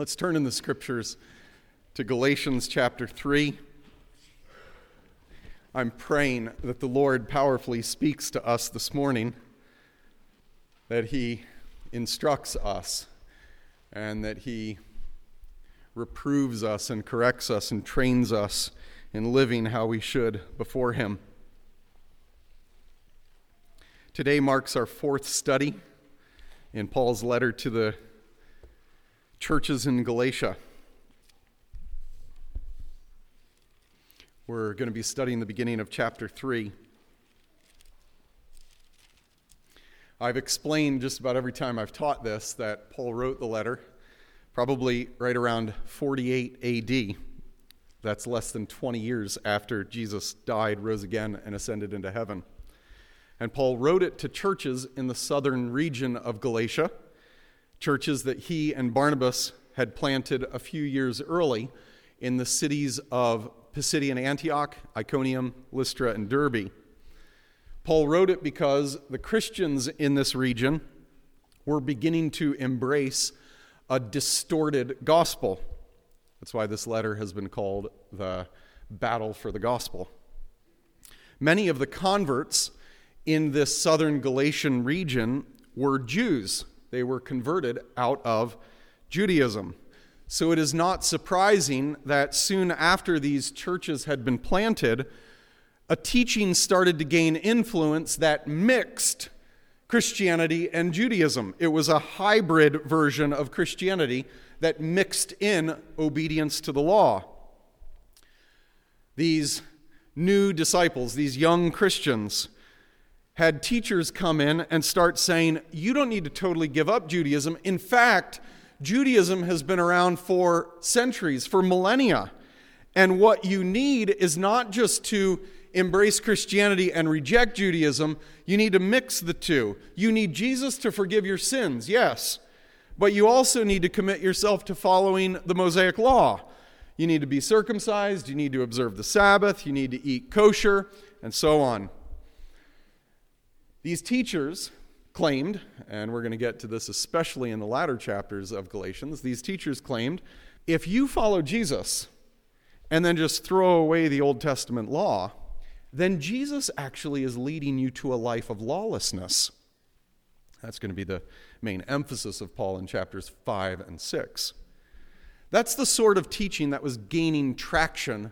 Let's turn in the scriptures to Galatians chapter 3. I'm praying that the Lord powerfully speaks to us this morning, that He instructs us, and that He reproves us and corrects us and trains us in living how we should before Him. Today marks our fourth study in Paul's letter to the churches in Galatia. We're going to be studying the beginning of chapter 3. I've explained just about every time I've taught this that Paul wrote the letter probably right around 48 AD. That's less than 20 years after Jesus died, rose again, and ascended into heaven. And Paul wrote it to churches in the southern region of Galatia churches that he and Barnabas had planted a few years early in the cities of Pisidian Antioch, Iconium, Lystra, and Derbe. Paul wrote it because the Christians in this region were beginning to embrace a distorted gospel. That's why this letter has been called the Battle for the Gospel. Many of the converts in this southern Galatian region were Jews they were converted out of Judaism. So it is not surprising that soon after these churches had been planted, a teaching started to gain influence that mixed Christianity and Judaism. It was a hybrid version of Christianity that mixed in obedience to the law. These new disciples, these young Christians, had teachers come in and start saying, you don't need to totally give up Judaism. In fact, Judaism has been around for centuries, for millennia. And what you need is not just to embrace Christianity and reject Judaism, you need to mix the two. You need Jesus to forgive your sins, yes, but you also need to commit yourself to following the Mosaic law. You need to be circumcised, you need to observe the Sabbath, you need to eat kosher, and so on. These teachers claimed, and we're going to get to this especially in the latter chapters of Galatians, these teachers claimed if you follow Jesus and then just throw away the Old Testament law, then Jesus actually is leading you to a life of lawlessness. That's going to be the main emphasis of Paul in chapters 5 and 6. That's the sort of teaching that was gaining traction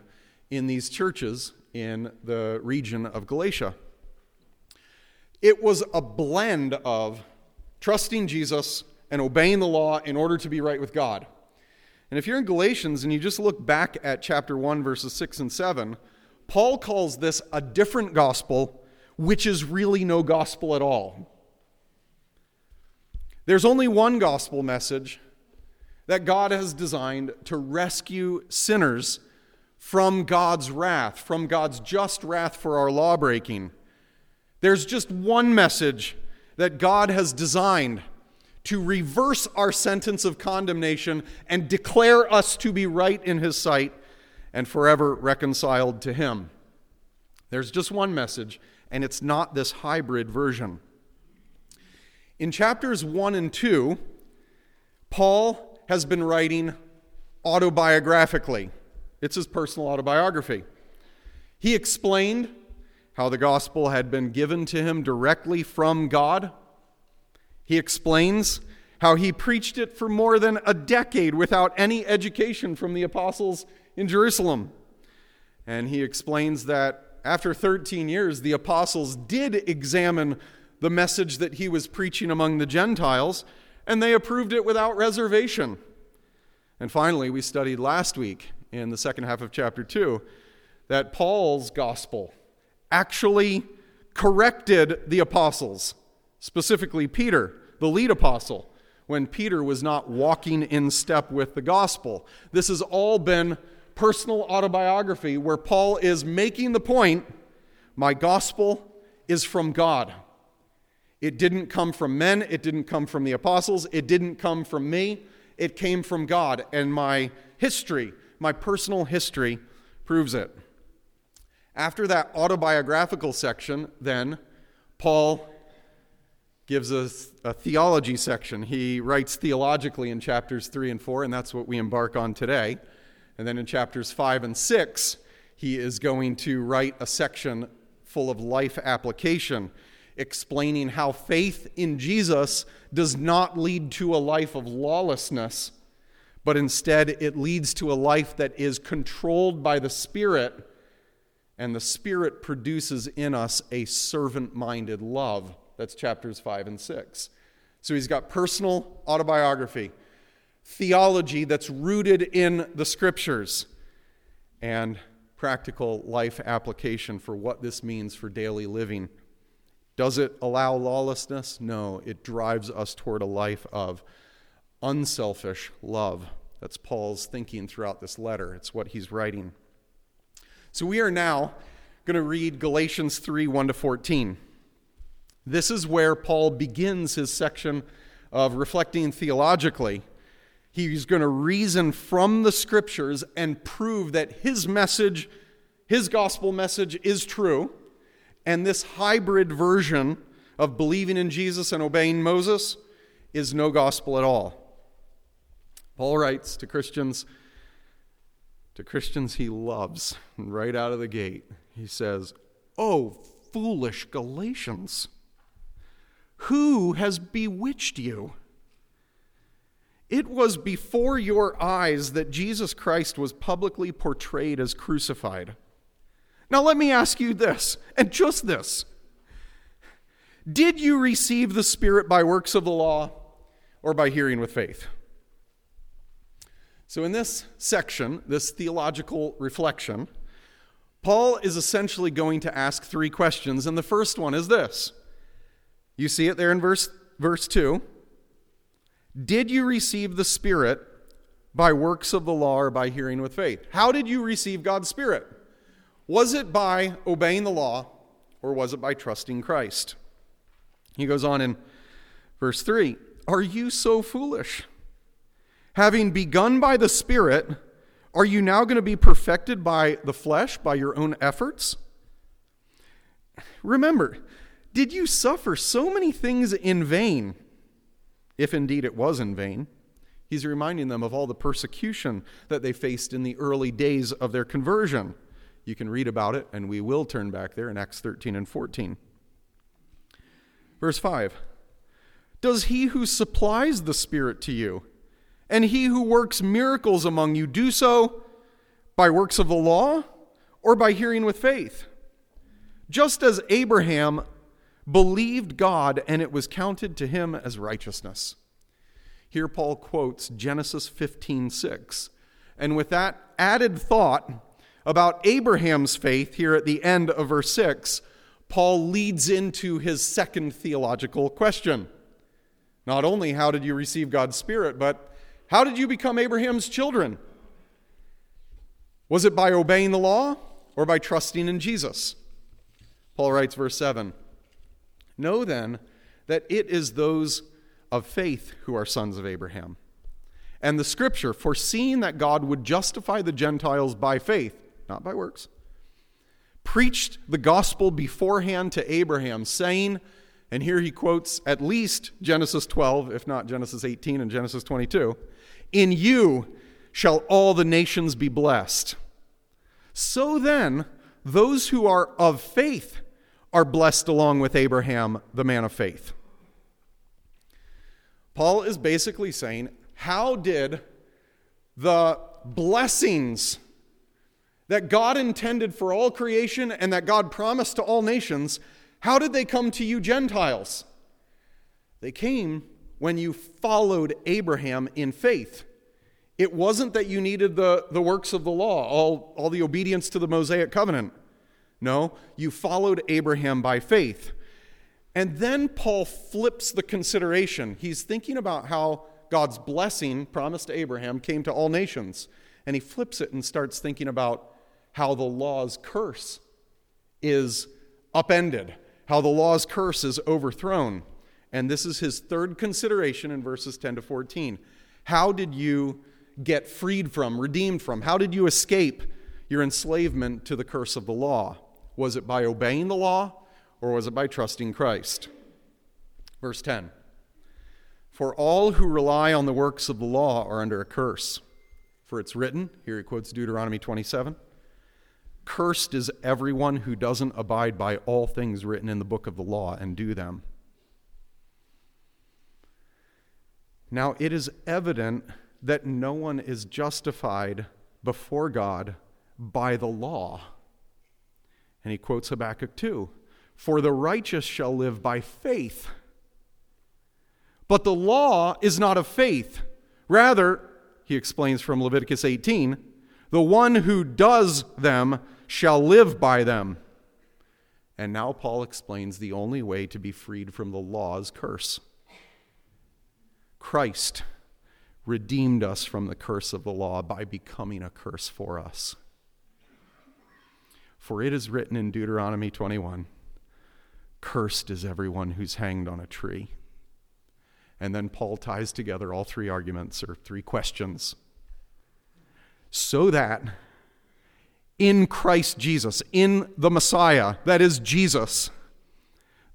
in these churches in the region of Galatia. It was a blend of trusting Jesus and obeying the law in order to be right with God. And if you're in Galatians and you just look back at chapter 1, verses 6 and 7, Paul calls this a different gospel, which is really no gospel at all. There's only one gospel message that God has designed to rescue sinners from God's wrath, from God's just wrath for our lawbreaking. There's just one message that God has designed to reverse our sentence of condemnation and declare us to be right in His sight and forever reconciled to Him. There's just one message, and it's not this hybrid version. In chapters 1 and 2, Paul has been writing autobiographically. It's his personal autobiography. He explained how the gospel had been given to him directly from God. He explains how he preached it for more than a decade without any education from the apostles in Jerusalem. And he explains that after 13 years, the apostles did examine the message that he was preaching among the Gentiles, and they approved it without reservation. And finally, we studied last week in the second half of chapter 2 that Paul's gospel actually corrected the apostles, specifically Peter, the lead apostle, when Peter was not walking in step with the gospel. This has all been personal autobiography where Paul is making the point my gospel is from God. It didn't come from men, it didn't come from the apostles, it didn't come from me, it came from God. And my history, my personal history, proves it. After that autobiographical section, then, Paul gives us a theology section. He writes theologically in chapters 3 and 4, and that's what we embark on today. And then in chapters 5 and 6, he is going to write a section full of life application, explaining how faith in Jesus does not lead to a life of lawlessness, but instead it leads to a life that is controlled by the Spirit, and the Spirit produces in us a servant minded love. That's chapters 5 and 6. So he's got personal autobiography, theology that's rooted in the scriptures, and practical life application for what this means for daily living. Does it allow lawlessness? No, it drives us toward a life of unselfish love. That's Paul's thinking throughout this letter. It's what he's writing. So we are now going to read Galatians 3 1 to 14. This is where Paul begins his section of reflecting theologically. He's going to reason from the scriptures and prove that his message, his gospel message, is true and this hybrid version of believing in Jesus and obeying Moses is no gospel at all. Paul writes to Christians, to Christians he loves, right out of the gate. He says, Oh, foolish Galatians, who has bewitched you? It was before your eyes that Jesus Christ was publicly portrayed as crucified. Now, let me ask you this, and just this Did you receive the Spirit by works of the law or by hearing with faith? So, in this section, this theological reflection, Paul is essentially going to ask three questions, and the first one is this. You see it there in verse, verse 2. Did you receive the Spirit by works of the law or by hearing with faith? How did you receive God's Spirit? Was it by obeying the law or was it by trusting Christ? He goes on in verse 3 Are you so foolish? Having begun by the Spirit, are you now going to be perfected by the flesh, by your own efforts? Remember, did you suffer so many things in vain? If indeed it was in vain. He's reminding them of all the persecution that they faced in the early days of their conversion. You can read about it, and we will turn back there in Acts 13 and 14. Verse 5 Does he who supplies the Spirit to you, and he who works miracles among you, do so by works of the law or by hearing with faith? Just as Abraham believed God and it was counted to him as righteousness. Here Paul quotes Genesis 15:6. And with that added thought, about Abraham's faith here at the end of verse 6, Paul leads into his second theological question. Not only how did you receive God's Spirit, but how did you become Abraham's children? Was it by obeying the law or by trusting in Jesus? Paul writes, verse 7 Know then that it is those of faith who are sons of Abraham. And the scripture, foreseeing that God would justify the Gentiles by faith, not by works, preached the gospel beforehand to Abraham, saying, and here he quotes at least Genesis 12, if not Genesis 18 and Genesis 22 In you shall all the nations be blessed. So then, those who are of faith are blessed along with Abraham, the man of faith. Paul is basically saying, How did the blessings that God intended for all creation and that God promised to all nations, how did they come to you, Gentiles? They came when you followed Abraham in faith. It wasn't that you needed the, the works of the law, all, all the obedience to the Mosaic covenant. No, you followed Abraham by faith. And then Paul flips the consideration. He's thinking about how God's blessing promised to Abraham came to all nations. And he flips it and starts thinking about how the law's curse is upended, how the law's curse is overthrown. And this is his third consideration in verses 10 to 14. How did you get freed from, redeemed from? How did you escape your enslavement to the curse of the law? Was it by obeying the law or was it by trusting Christ? Verse 10 For all who rely on the works of the law are under a curse. For it's written, here he quotes Deuteronomy 27 Cursed is everyone who doesn't abide by all things written in the book of the law and do them. Now, it is evident that no one is justified before God by the law. And he quotes Habakkuk 2 For the righteous shall live by faith. But the law is not of faith. Rather, he explains from Leviticus 18, the one who does them shall live by them. And now Paul explains the only way to be freed from the law's curse. Christ redeemed us from the curse of the law by becoming a curse for us. For it is written in Deuteronomy 21 Cursed is everyone who's hanged on a tree. And then Paul ties together all three arguments or three questions. So that in Christ Jesus, in the Messiah, that is Jesus,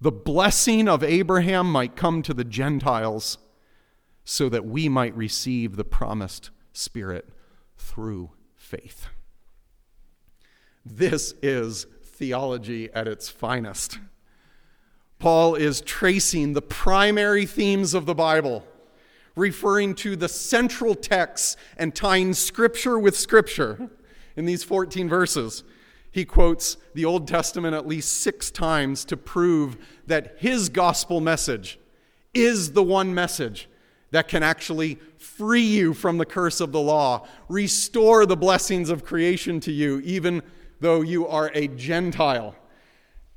the blessing of Abraham might come to the Gentiles so that we might receive the promised Spirit through faith. This is theology at its finest. Paul is tracing the primary themes of the Bible, referring to the central texts and tying Scripture with Scripture in these 14 verses. He quotes the Old Testament at least six times to prove that his gospel message is the one message that can actually free you from the curse of the law, restore the blessings of creation to you, even though you are a Gentile.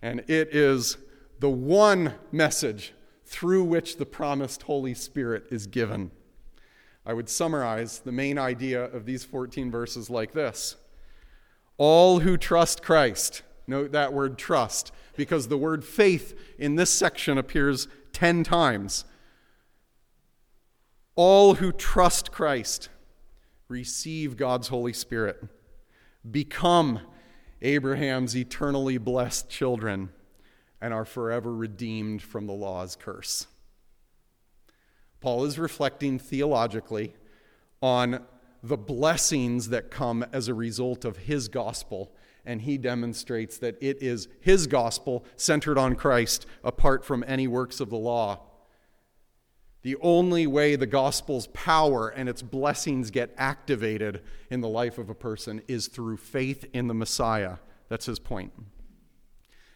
And it is the one message through which the promised Holy Spirit is given. I would summarize the main idea of these 14 verses like this All who trust Christ, note that word trust, because the word faith in this section appears 10 times. All who trust Christ receive God's Holy Spirit, become Abraham's eternally blessed children, and are forever redeemed from the law's curse. Paul is reflecting theologically on the blessings that come as a result of his gospel, and he demonstrates that it is his gospel centered on Christ apart from any works of the law the only way the gospel's power and its blessings get activated in the life of a person is through faith in the Messiah. That's his point.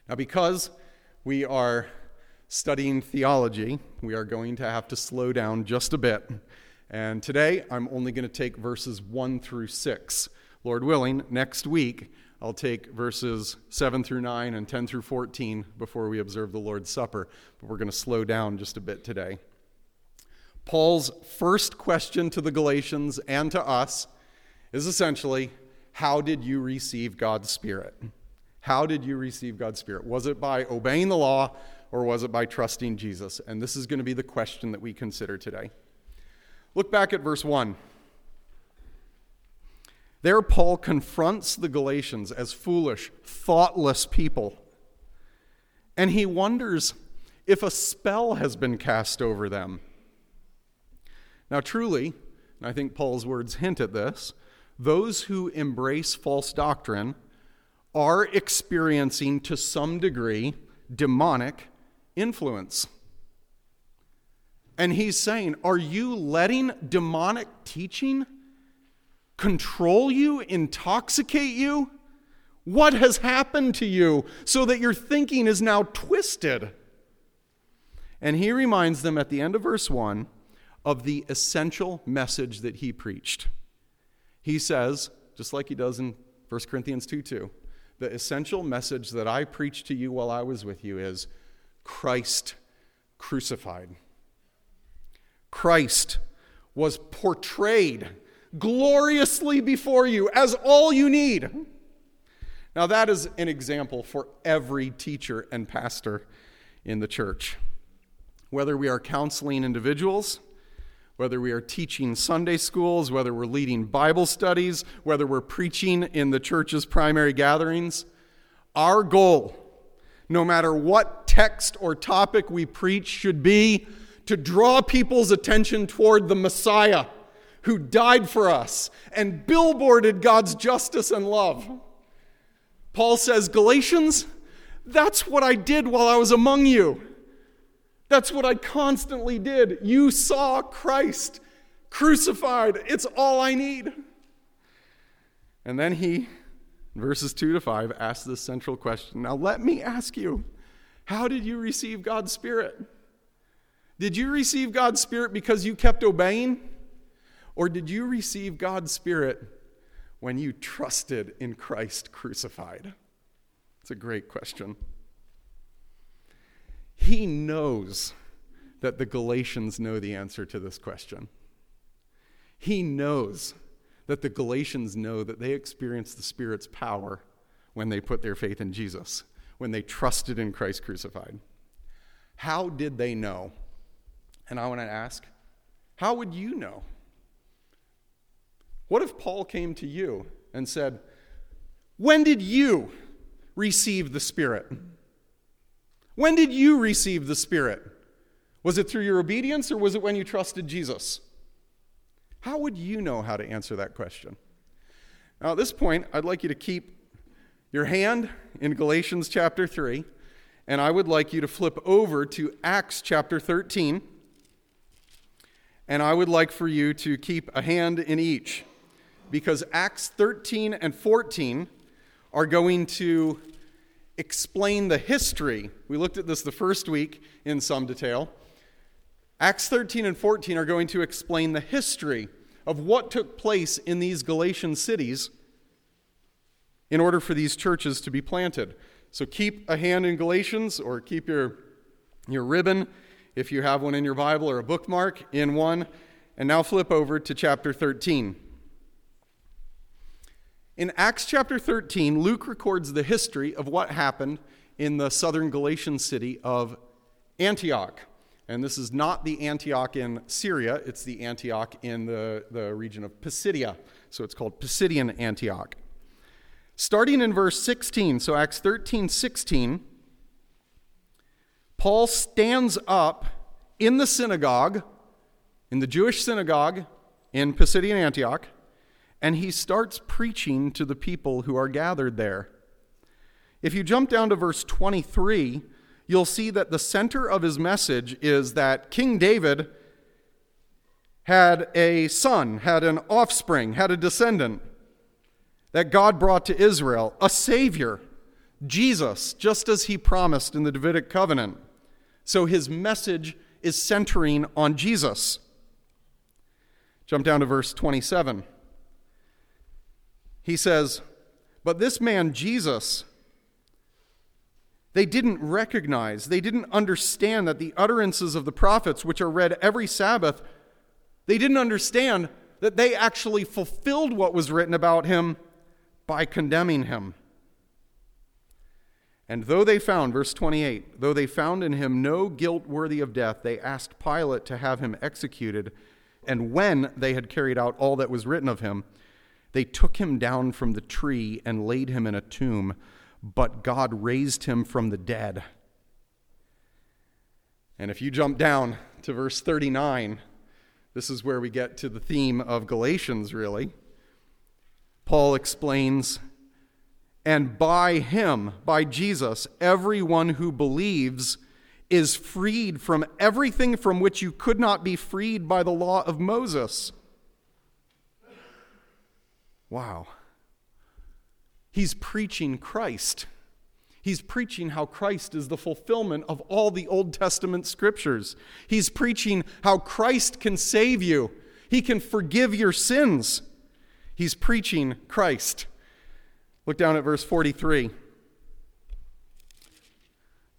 Now, because we are studying theology, we are going to have to slow down just a bit. And today, I'm only going to take verses 1 through 6. Lord willing, next week, I'll take verses 7 through 9 and 10 through 14 before we observe the Lord's Supper. But we're going to slow down just a bit today. Paul's first question to the Galatians and to us is essentially How did you receive God's Spirit? How did you receive God's Spirit? Was it by obeying the law or was it by trusting Jesus? And this is going to be the question that we consider today. Look back at verse 1. There, Paul confronts the Galatians as foolish, thoughtless people. And he wonders if a spell has been cast over them now, truly, and I think Paul's words hint at this, those who embrace false doctrine are experiencing to some degree demonic influence. And he's saying, Are you letting demonic teaching control you, intoxicate you? What has happened to you so that your thinking is now twisted? And he reminds them at the end of verse 1 of the essential message that he preached. He says, just like he does in 1 Corinthians 2 2, the essential message that I preached to you while I was with you is Christ crucified. Christ was portrayed gloriously before you as all you need. Now, that is an example for every teacher and pastor in the church. Whether we are counseling individuals, whether we are teaching Sunday schools, whether we're leading Bible studies, whether we're preaching in the church's primary gatherings, our goal, no matter what text or topic we preach should be to draw people's attention toward the Messiah who died for us and billboarded God's justice and love. Paul says, Galatians, that's what I did while I was among you. That's what I constantly did. You saw Christ crucified. It's all I need. And then he, verses 2 to 5, asks this central question. Now, let me ask you, how did you receive God's Spirit? Did you receive God's Spirit because you kept obeying? Or did you receive God's Spirit when you trusted in Christ crucified? It's a great question. He knows that the Galatians know the answer to this question. He knows that the Galatians know that they experienced the Spirit's power when they put their faith in Jesus, when they trusted in Christ crucified. How did they know? And I want to ask, how would you know? What if Paul came to you and said, When did you receive the Spirit? When did you receive the Spirit? Was it through your obedience or was it when you trusted Jesus? How would you know how to answer that question? Now, at this point, I'd like you to keep your hand in Galatians chapter 3, and I would like you to flip over to Acts chapter 13, and I would like for you to keep a hand in each, because Acts 13 and 14 are going to explain the history. We looked at this the first week in some detail. Acts 13 and 14 are going to explain the history of what took place in these Galatian cities in order for these churches to be planted. So keep a hand in Galatians or keep your, your ribbon, if you have one in your Bible or a bookmark, in one. And now flip over to chapter 13. In Acts chapter 13, Luke records the history of what happened in the southern Galatian city of Antioch. And this is not the Antioch in Syria, it's the Antioch in the, the region of Pisidia. So it's called Pisidian Antioch. Starting in verse 16, so Acts 13 16, Paul stands up in the synagogue, in the Jewish synagogue in Pisidian Antioch, and he starts preaching to the people who are gathered there. If you jump down to verse 23, you'll see that the center of his message is that King David had a son, had an offspring, had a descendant that God brought to Israel, a Savior, Jesus, just as he promised in the Davidic covenant. So his message is centering on Jesus. Jump down to verse 27. He says, But this man, Jesus, they didn't recognize, they didn't understand that the utterances of the prophets, which are read every Sabbath, they didn't understand that they actually fulfilled what was written about him by condemning him. And though they found, verse 28, though they found in him no guilt worthy of death, they asked Pilate to have him executed. And when they had carried out all that was written of him, they took him down from the tree and laid him in a tomb but God raised him from the dead. And if you jump down to verse 39, this is where we get to the theme of Galatians, really. Paul explains, and by him, by Jesus, everyone who believes is freed from everything from which you could not be freed by the law of Moses. Wow. He's preaching Christ. He's preaching how Christ is the fulfillment of all the Old Testament scriptures. He's preaching how Christ can save you, He can forgive your sins. He's preaching Christ. Look down at verse 43.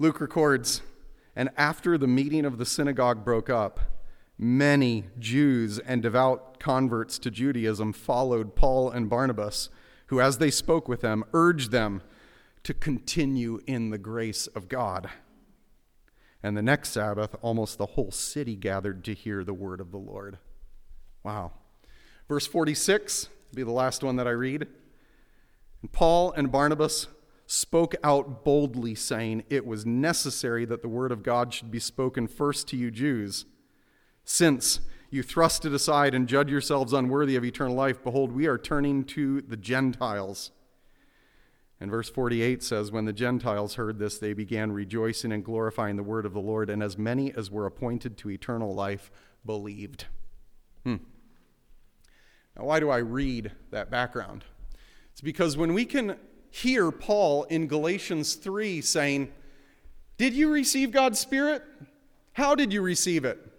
Luke records, and after the meeting of the synagogue broke up, many Jews and devout converts to Judaism followed Paul and Barnabas who, as they spoke with them, urged them to continue in the grace of God. And the next Sabbath, almost the whole city gathered to hear the word of the Lord. Wow. Verse 46 be the last one that I read. And Paul and Barnabas spoke out boldly, saying, It was necessary that the word of God should be spoken first to you Jews. Since you thrust it aside and judge yourselves unworthy of eternal life, behold, we are turning to the Gentiles. And verse 48 says, When the Gentiles heard this, they began rejoicing and glorifying the word of the Lord, and as many as were appointed to eternal life believed. Hmm. Now, why do I read that background? It's because when we can hear Paul in Galatians 3 saying, Did you receive God's Spirit? How did you receive it?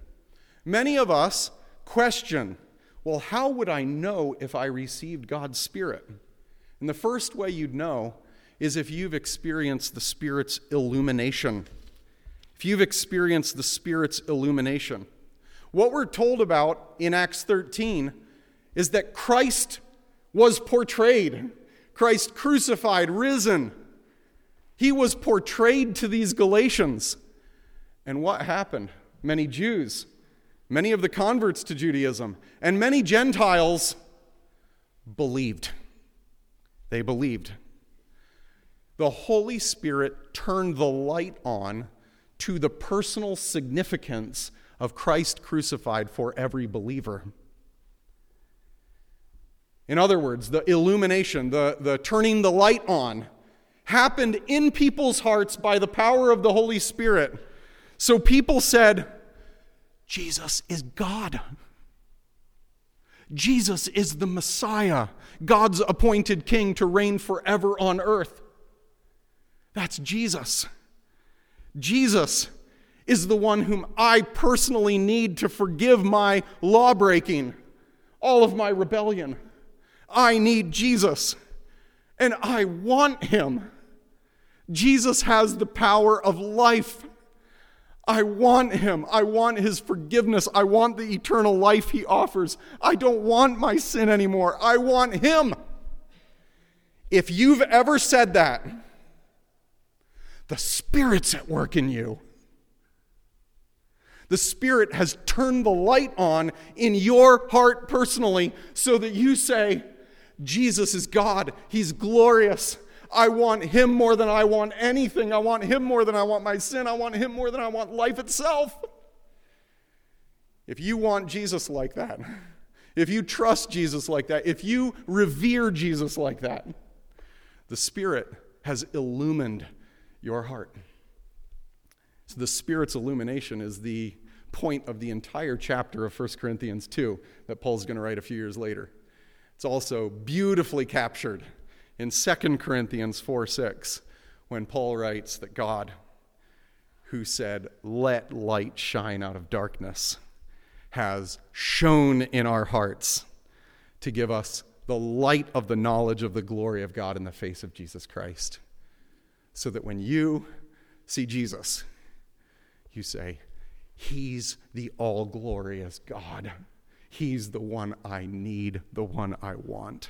Many of us question, Well, how would I know if I received God's Spirit? And the first way you'd know is if you've experienced the Spirit's illumination. If you've experienced the Spirit's illumination. What we're told about in Acts 13 is that Christ was portrayed. Christ crucified, risen. He was portrayed to these Galatians. And what happened? Many Jews, many of the converts to Judaism, and many Gentiles believed. They believed. The Holy Spirit turned the light on to the personal significance of Christ crucified for every believer. In other words, the illumination, the, the turning the light on, happened in people's hearts by the power of the Holy Spirit. So people said, Jesus is God. Jesus is the Messiah, God's appointed king to reign forever on earth. That's Jesus. Jesus is the one whom I personally need to forgive my law breaking, all of my rebellion. I need Jesus and I want him. Jesus has the power of life. I want him. I want his forgiveness. I want the eternal life he offers. I don't want my sin anymore. I want him. If you've ever said that, the Spirit's at work in you. The Spirit has turned the light on in your heart personally so that you say, Jesus is God. He's glorious. I want Him more than I want anything. I want Him more than I want my sin. I want Him more than I want life itself. If you want Jesus like that, if you trust Jesus like that, if you revere Jesus like that, the Spirit has illumined your heart. So the Spirit's illumination is the point of the entire chapter of 1 Corinthians 2 that Paul's going to write a few years later. It's also beautifully captured in 2 Corinthians 4 6, when Paul writes that God, who said, Let light shine out of darkness, has shone in our hearts to give us the light of the knowledge of the glory of God in the face of Jesus Christ. So that when you see Jesus, you say, He's the all glorious God. He's the one I need, the one I want.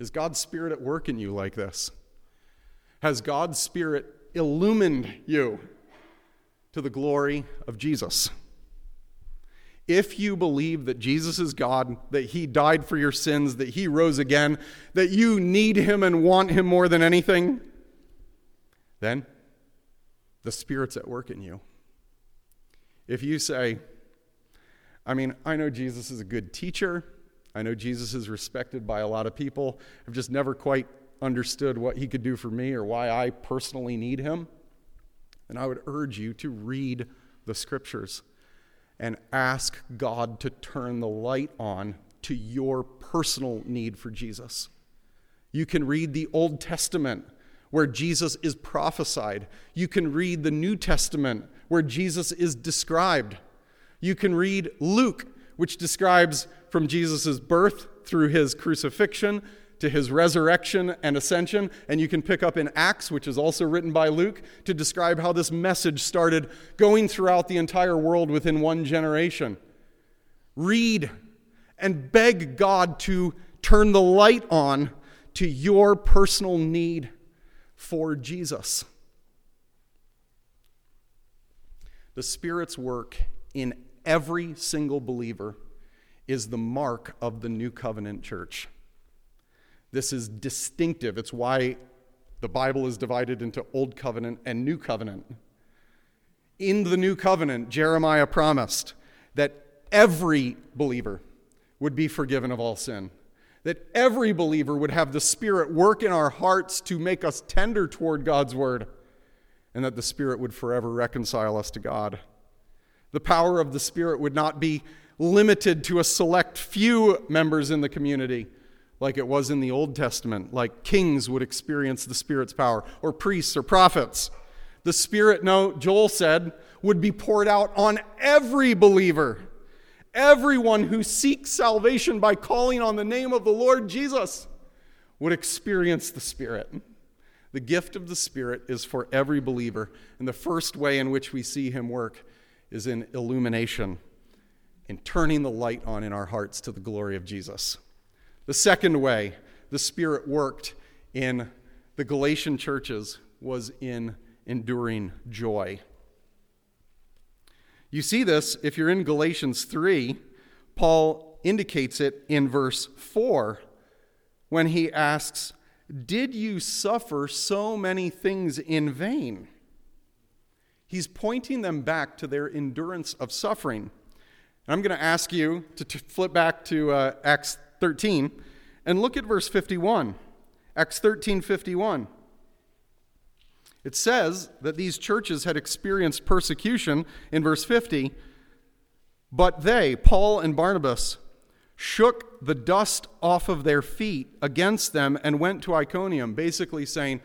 Is God's Spirit at work in you like this? Has God's Spirit illumined you to the glory of Jesus? If you believe that Jesus is God, that He died for your sins, that He rose again, that you need Him and want Him more than anything, then the Spirit's at work in you. If you say, I mean, I know Jesus is a good teacher. I know Jesus is respected by a lot of people. I've just never quite understood what he could do for me or why I personally need him. And I would urge you to read the scriptures and ask God to turn the light on to your personal need for Jesus. You can read the Old Testament where Jesus is prophesied. You can read the New Testament where Jesus is described. You can read Luke, which describes from Jesus' birth through his crucifixion to his resurrection and ascension. And you can pick up in Acts, which is also written by Luke, to describe how this message started going throughout the entire world within one generation. Read and beg God to turn the light on to your personal need for Jesus. The Spirit's work in every single believer is the mark of the new covenant church. This is distinctive. It's why The Bible is divided into Old Covenant and New Covenant. In the New Covenant, Jeremiah promised that every believer would be forgiven of all sin, that every believer would have the Spirit work in our hearts to make us tender toward God's Word, and that the Spirit would forever reconcile us to God. The power of the Spirit would not be limited to a select few members in the community like it was in the Old Testament, like kings would experience the Spirit's power, or priests or prophets. The Spirit, no, Joel said, would be poured out on every believer, everyone who seeks salvation by calling on the name of the Lord Jesus would experience the Spirit. The gift of the Spirit is for every believer, and the first way in which we see Him work is in illumination, in turning the light on in our hearts to the glory of Jesus. The second way the Spirit worked in the Galatian churches was in enduring joy. You see this if you're in Galatians 3. Paul indicates it in verse 4 when he asks, Did you suffer so many things in vain? He's pointing them back to their endurance of suffering. And I'm going to ask you to, to flip back to uh, Acts 13 and look at verse 51. Acts 13 51. It says that these churches had experienced persecution in verse 50, but they, Paul and Barnabas, shook the dust off of their feet against them and went to Iconium, basically saying,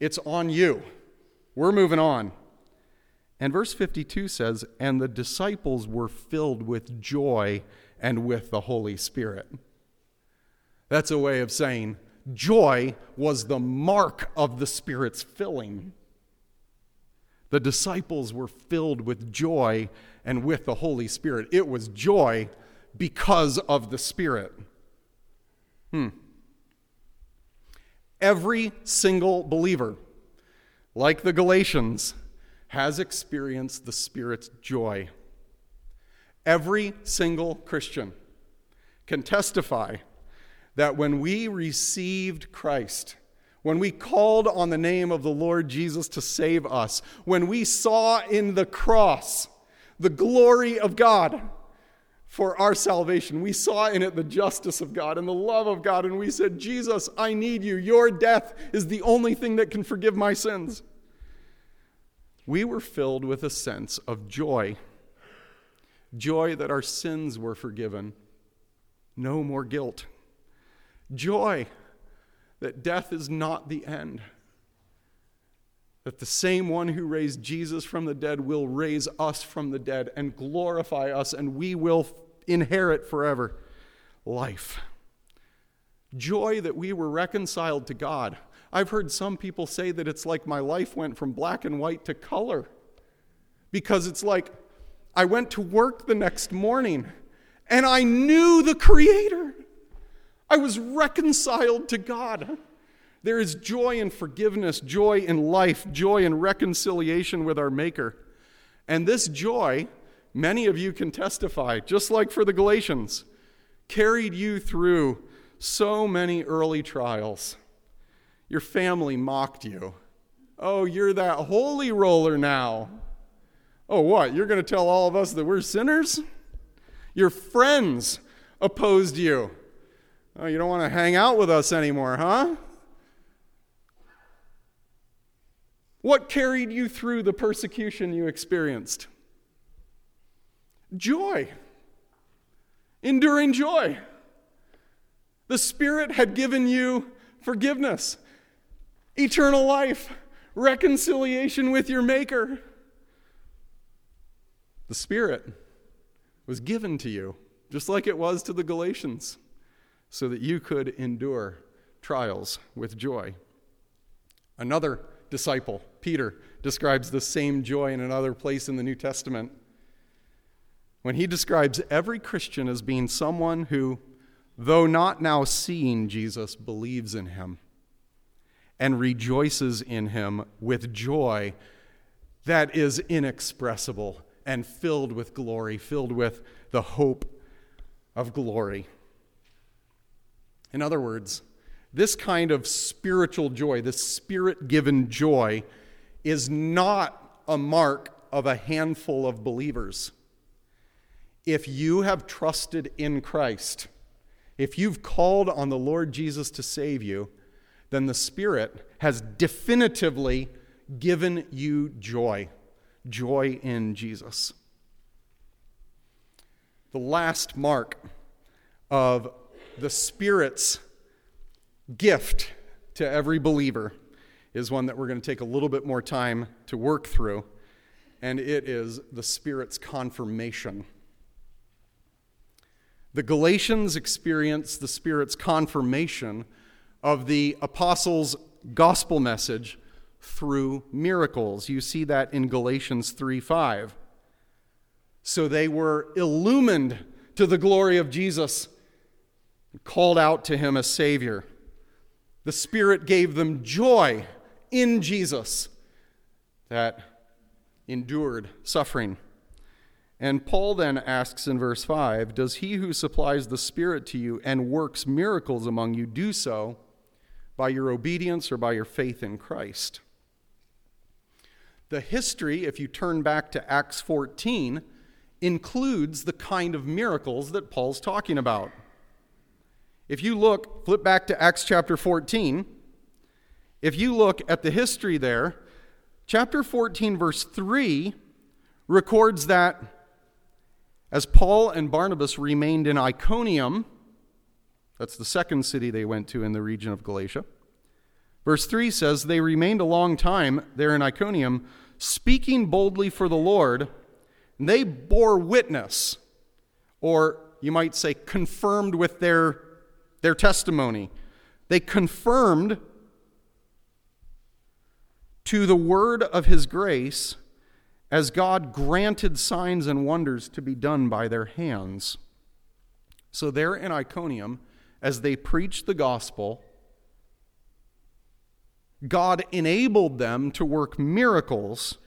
It's on you. We're moving on. And verse 52 says, And the disciples were filled with joy and with the Holy Spirit. That's a way of saying joy was the mark of the Spirit's filling. The disciples were filled with joy and with the Holy Spirit. It was joy because of the Spirit. Hmm. Every single believer, like the Galatians, has experienced the Spirit's joy. Every single Christian can testify that when we received Christ, when we called on the name of the Lord Jesus to save us, when we saw in the cross the glory of God for our salvation, we saw in it the justice of God and the love of God, and we said, Jesus, I need you. Your death is the only thing that can forgive my sins. We were filled with a sense of joy joy that our sins were forgiven, no more guilt joy that death is not the end. That the same one who raised Jesus from the dead will raise us from the dead and glorify us, and we will inherit forever life. Joy that we were reconciled to God. I've heard some people say that it's like my life went from black and white to color. Because it's like I went to work the next morning and I knew the Creator. I was reconciled to God. There is joy in forgiveness, joy in life, joy in reconciliation with our Maker. And this joy, many of you can testify, just like for the Galatians, carried you through so many early trials. Your family mocked you. Oh, you're that holy roller now. Oh, what? You're going to tell all of us that we're sinners? Your friends opposed you. Oh, you don't want to hang out with us anymore, huh? What carried you through the persecution you experienced? Joy. Enduring joy. The Spirit had given you forgiveness, eternal life, reconciliation with your Maker. The Spirit was given to you, just like it was to the Galatians so that you could endure trials with joy. Another disciple, Peter, describes the same joy in another place in the New Testament when he describes every Christian as being someone who, though not now seeing Jesus, believes in him and rejoices in him with joy that is inexpressible and filled with glory, filled with the hope of glory. In other words, this kind of spiritual joy, this spirit given joy, is not a mark of a handful of believers. If you have trusted in Christ, if you've called on the Lord Jesus to save you, then the Spirit has definitively given you joy joy in Jesus. The last mark of the Spirit's gift to every believer is one that we're going to take a little bit more time to work through, and it is the Spirit's confirmation. The Galatians experience the Spirit's confirmation of the apostles' gospel message through miracles. You see that in Galatians 3 5. So they were illumined to the glory of Jesus, called out to him as Savior. The Spirit gave them joy in Jesus that endured suffering. And Paul then asks in verse 5 Does he who supplies the Spirit to you and works miracles among you do so by your obedience or by your faith in Christ? The history, if you turn back to Acts 14, includes the kind of miracles that Paul's talking about. If you look, flip back to Acts chapter 14. If you look at the history there, chapter 14, verse 3 records that as Paul and Barnabas remained in Iconium, that's the second city they went to in the region of Galatia. Verse 3 says, They remained a long time there in Iconium, speaking boldly for the Lord. They bore witness, or you might say, confirmed with their, their testimony. They confirmed to the word of his grace as God granted signs and wonders to be done by their hands. So, there in Iconium, as they preached the gospel, God enabled them to work miracles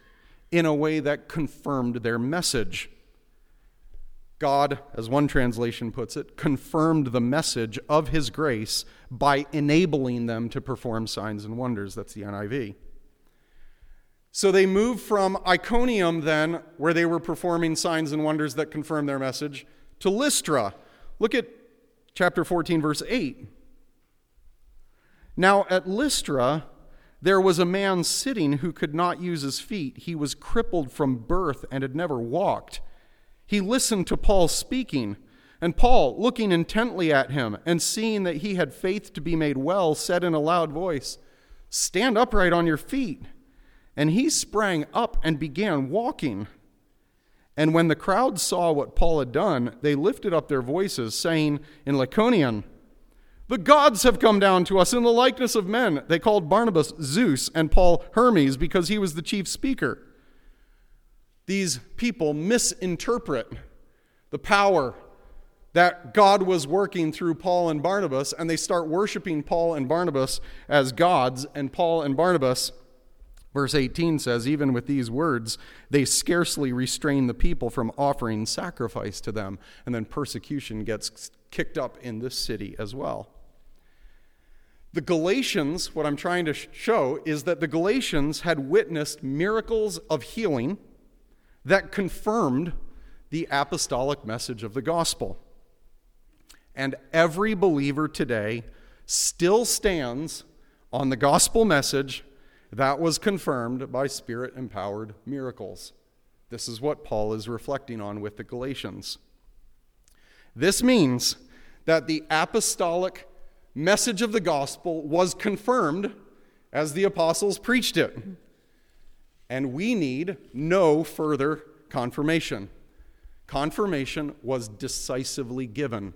in a way that confirmed their message. God, as one translation puts it, confirmed the message of his grace by enabling them to perform signs and wonders. That's the NIV. So they moved from Iconium, then, where they were performing signs and wonders that confirmed their message, to Lystra. Look at chapter 14, verse 8. Now at Lystra, there was a man sitting who could not use his feet. He was crippled from birth and had never walked. He listened to Paul speaking, and Paul, looking intently at him and seeing that he had faith to be made well, said in a loud voice, Stand upright on your feet. And he sprang up and began walking. And when the crowd saw what Paul had done, they lifted up their voices, saying in Lycaonian, the gods have come down to us in the likeness of men. They called Barnabas Zeus and Paul Hermes because he was the chief speaker. These people misinterpret the power that God was working through Paul and Barnabas, and they start worshiping Paul and Barnabas as gods. And Paul and Barnabas, verse 18 says, even with these words, they scarcely restrain the people from offering sacrifice to them. And then persecution gets kicked up in this city as well. The Galatians, what I'm trying to show is that the Galatians had witnessed miracles of healing that confirmed the apostolic message of the gospel. And every believer today still stands on the gospel message that was confirmed by spirit empowered miracles. This is what Paul is reflecting on with the Galatians. This means that the apostolic message of the gospel was confirmed as the apostles preached it. And we need no further confirmation. Confirmation was decisively given.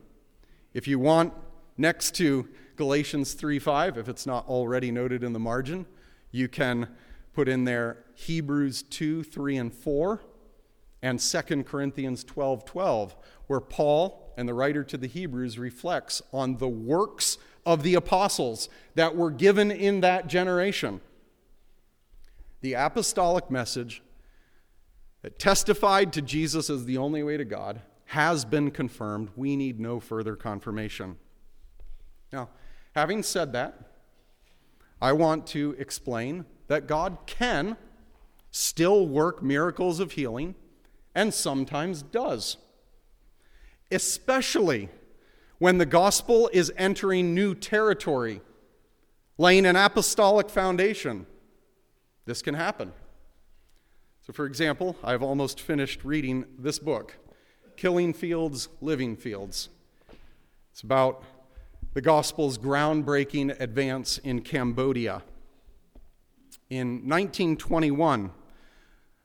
If you want next to Galatians 3:5, if it's not already noted in the margin, you can put in there Hebrews 2, 3, and 4, and 2 Corinthians 12, 12, where Paul and the writer to the Hebrews reflects on the works of the apostles that were given in that generation. The apostolic message that testified to Jesus as the only way to God has been confirmed. We need no further confirmation. Now, Having said that, I want to explain that God can still work miracles of healing and sometimes does, especially when the gospel is entering new territory, laying an apostolic foundation. This can happen. So, for example, I've almost finished reading this book, Killing Fields, Living Fields. It's about the gospel's groundbreaking advance in Cambodia. In 1921,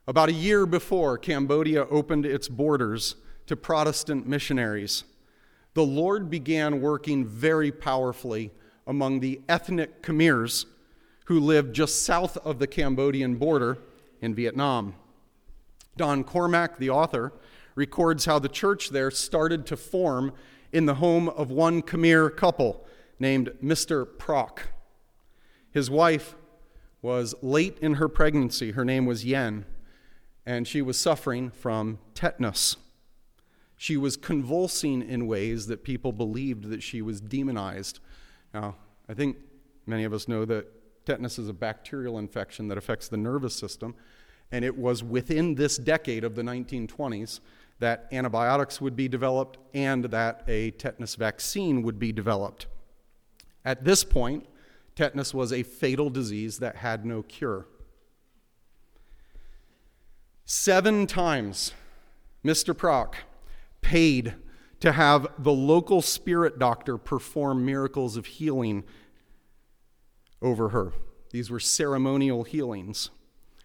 about a year before Cambodia opened its borders to Protestant missionaries, the Lord began working very powerfully among the ethnic Khmers who lived just south of the Cambodian border in Vietnam. Don Cormack, the author, records how the church there started to form in the home of one Khmer couple named Mr. Prock. His wife was late in her pregnancy. Her name was Yen, and she was suffering from tetanus. She was convulsing in ways that people believed that she was demonized. Now, I think many of us know that tetanus is a bacterial infection that affects the nervous system, and it was within this decade of the 1920s that antibiotics would be developed and that a tetanus vaccine would be developed. At this point, tetanus was a fatal disease that had no cure. Seven times, Mr. Prock paid to have the local spirit doctor perform miracles of healing over her. These were ceremonial healings.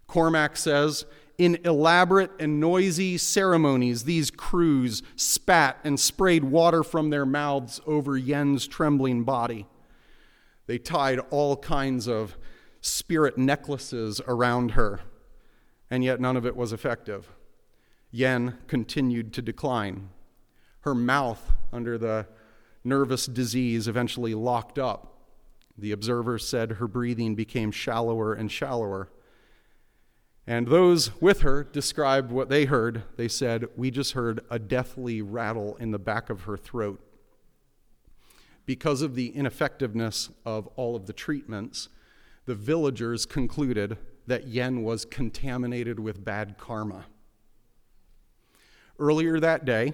Cormack says in elaborate and noisy ceremonies, these crews spat and sprayed water from their mouths over Yen's trembling body. They tied all kinds of spirit necklaces around her, and yet none of it was effective. Yen continued to decline. Her mouth, under the nervous disease, eventually locked up. The observers said her breathing became shallower and shallower. And those with her described what they heard. They said, We just heard a deathly rattle in the back of her throat. Because of the ineffectiveness of all of the treatments, the villagers concluded that Yen was contaminated with bad karma. Earlier that day,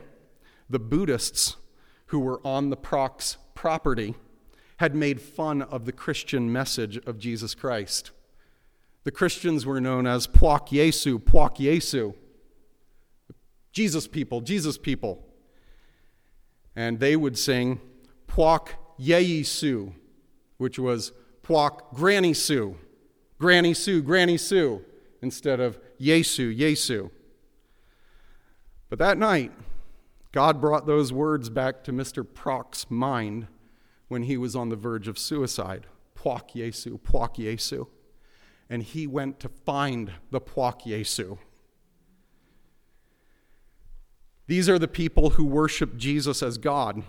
the Buddhists who were on the Prock's property had made fun of the Christian message of Jesus Christ. The Christians were known as Puak Yesu, Puak Yesu. Jesus people, Jesus people. And they would sing Puak Yesu, which was Puak Granny Sue, Granny Sue, Granny Sue, instead of Yesu, Yesu. But that night, God brought those words back to Mr. Prock's mind when he was on the verge of suicide. Puak Yesu, Puak Yesu and he went to find the Puak Yesu. These are the people who worship Jesus as God.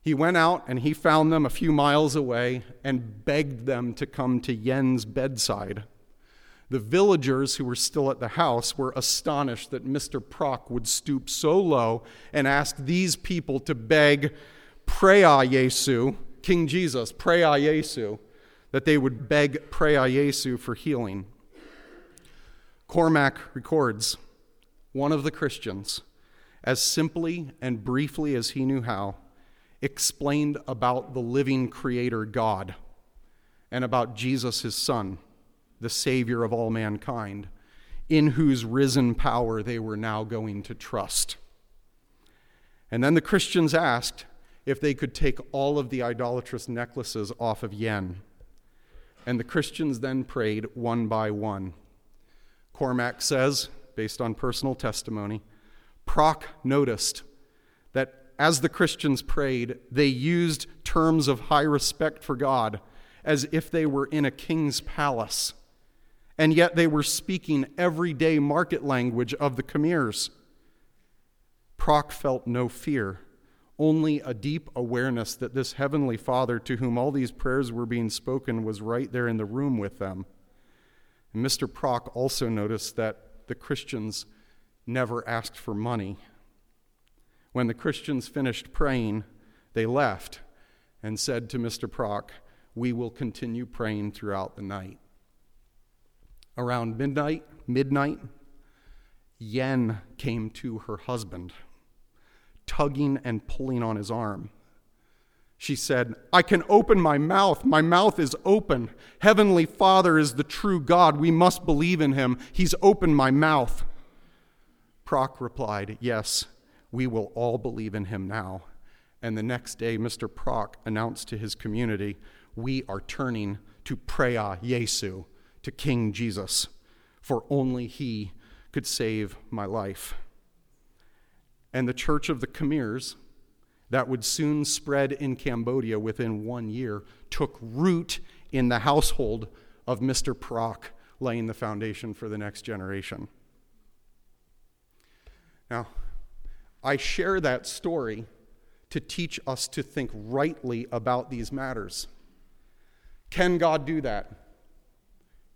He went out and he found them a few miles away and begged them to come to Yen's bedside. The villagers who were still at the house were astonished that Mr. Prock would stoop so low and ask these people to beg Preah Yesu, King Jesus, Preah Yesu, that they would beg Preah Yesu for healing. Cormack records one of the Christians, as simply and briefly as he knew how, explained about the living Creator God and about Jesus, his Son, the Savior of all mankind, in whose risen power they were now going to trust. And then the Christians asked if they could take all of the idolatrous necklaces off of Yen. And the Christians then prayed one by one. Cormack says, based on personal testimony, Prock noticed that as the Christians prayed, they used terms of high respect for God as if they were in a king's palace. And yet they were speaking everyday market language of the Khmers. Prock felt no fear only a deep awareness that this Heavenly Father to whom all these prayers were being spoken was right there in the room with them. And Mr. Prock also noticed that the Christians never asked for money. When the Christians finished praying, they left, and said to Mr. Prock, We will continue praying throughout the night. Around midnight, midnight, Yen came to her husband, tugging and pulling on his arm. She said, I can open my mouth. My mouth is open. Heavenly Father is the true God. We must believe in him. He's opened my mouth. Prock replied, Yes, we will all believe in him now. And the next day, Mr. Prock announced to his community, We are turning to Preah Jesu, to King Jesus, for only he could save my life. And the Church of the Khmers, that would soon spread in Cambodia within one year, took root in the household of Mr. Prock, laying the foundation for the next generation. Now, I share that story to teach us to think rightly about these matters. Can God do that?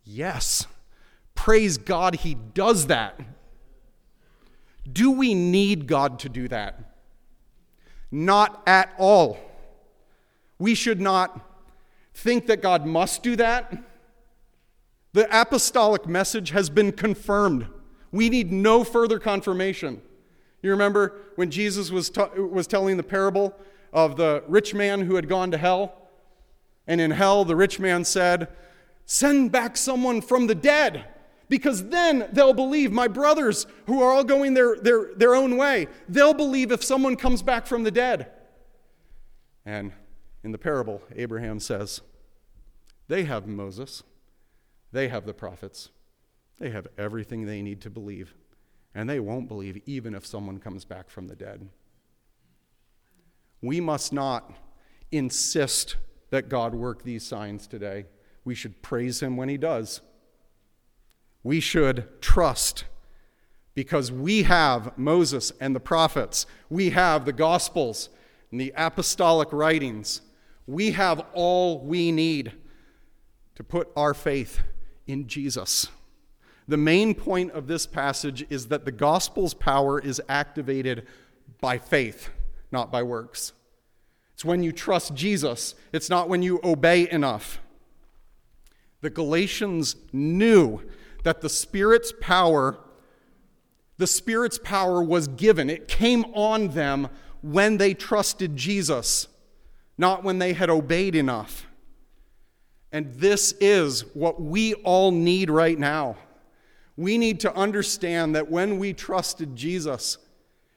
Yes. Praise God, He does that. Do we need God to do that? Not at all. We should not think that God must do that. The apostolic message has been confirmed. We need no further confirmation. You remember when Jesus was, t- was telling the parable of the rich man who had gone to hell? And in hell, the rich man said, Send back someone from the dead, because then they'll believe. My brothers, who are all going their, their, their own way, they'll believe if someone comes back from the dead. And in the parable, Abraham says, They have Moses, they have the prophets, they have everything they need to believe and they won't believe even if someone comes back from the dead. We must not insist that God work these signs today. We should praise Him when He does. We should trust because we have Moses and the prophets, we have the Gospels and the apostolic writings. We have all we need to put our faith in Jesus. The main point of this passage is that the gospel's power is activated by faith, not by works. It's when you trust Jesus, it's not when you obey enough. The Galatians knew that the Spirit's power, the Spirit's power was given. It came on them when they trusted Jesus, not when they had obeyed enough. And this is what we all need right now. We need to understand that when we trusted Jesus,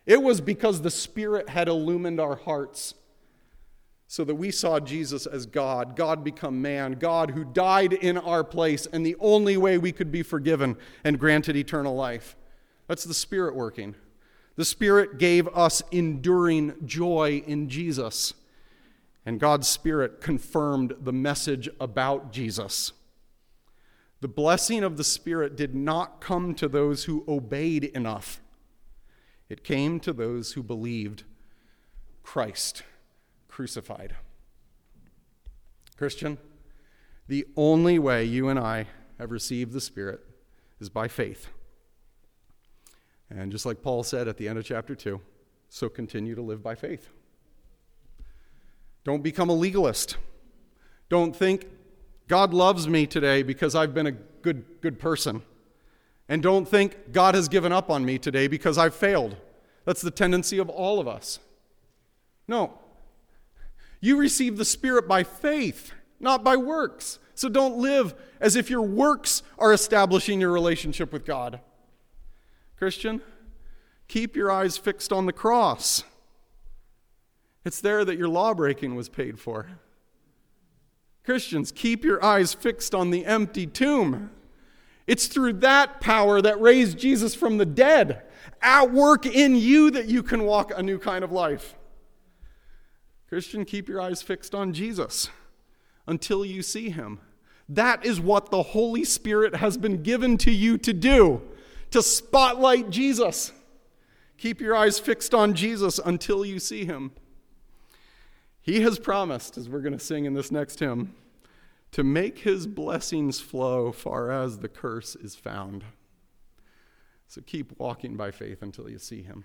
it was because the Spirit had illumined our hearts so that we saw Jesus as God, God become man, God who died in our place, and the only way we could be forgiven and granted eternal life. That's the Spirit working. The Spirit gave us enduring joy in Jesus, and God's Spirit confirmed the message about Jesus. The blessing of the Spirit did not come to those who obeyed enough, it came to those who believed Christ crucified. Christian, the only way you and I have received the Spirit is by faith. And just like Paul said at the end of chapter 2, so continue to live by faith. Don't become a legalist. Don't think God loves me today because I've been a good, good person. And don't think God has given up on me today because I've failed. That's the tendency of all of us. No. You receive the Spirit by faith, not by works. So don't live as if your works are establishing your relationship with God. Christian, keep your eyes fixed on the cross. It's there that your law breaking was paid for. Christians, keep your eyes fixed on the empty tomb. It's through that power that raised Jesus from the dead, at work in you, that you can walk a new kind of life. Christian, keep your eyes fixed on Jesus until you see him. That is what the Holy Spirit has been given to you to do, to spotlight Jesus. Keep your eyes fixed on Jesus until you see him. He has promised, as we're going to sing in this next hymn, to make his blessings flow far as the curse is found. So keep walking by faith until you see him.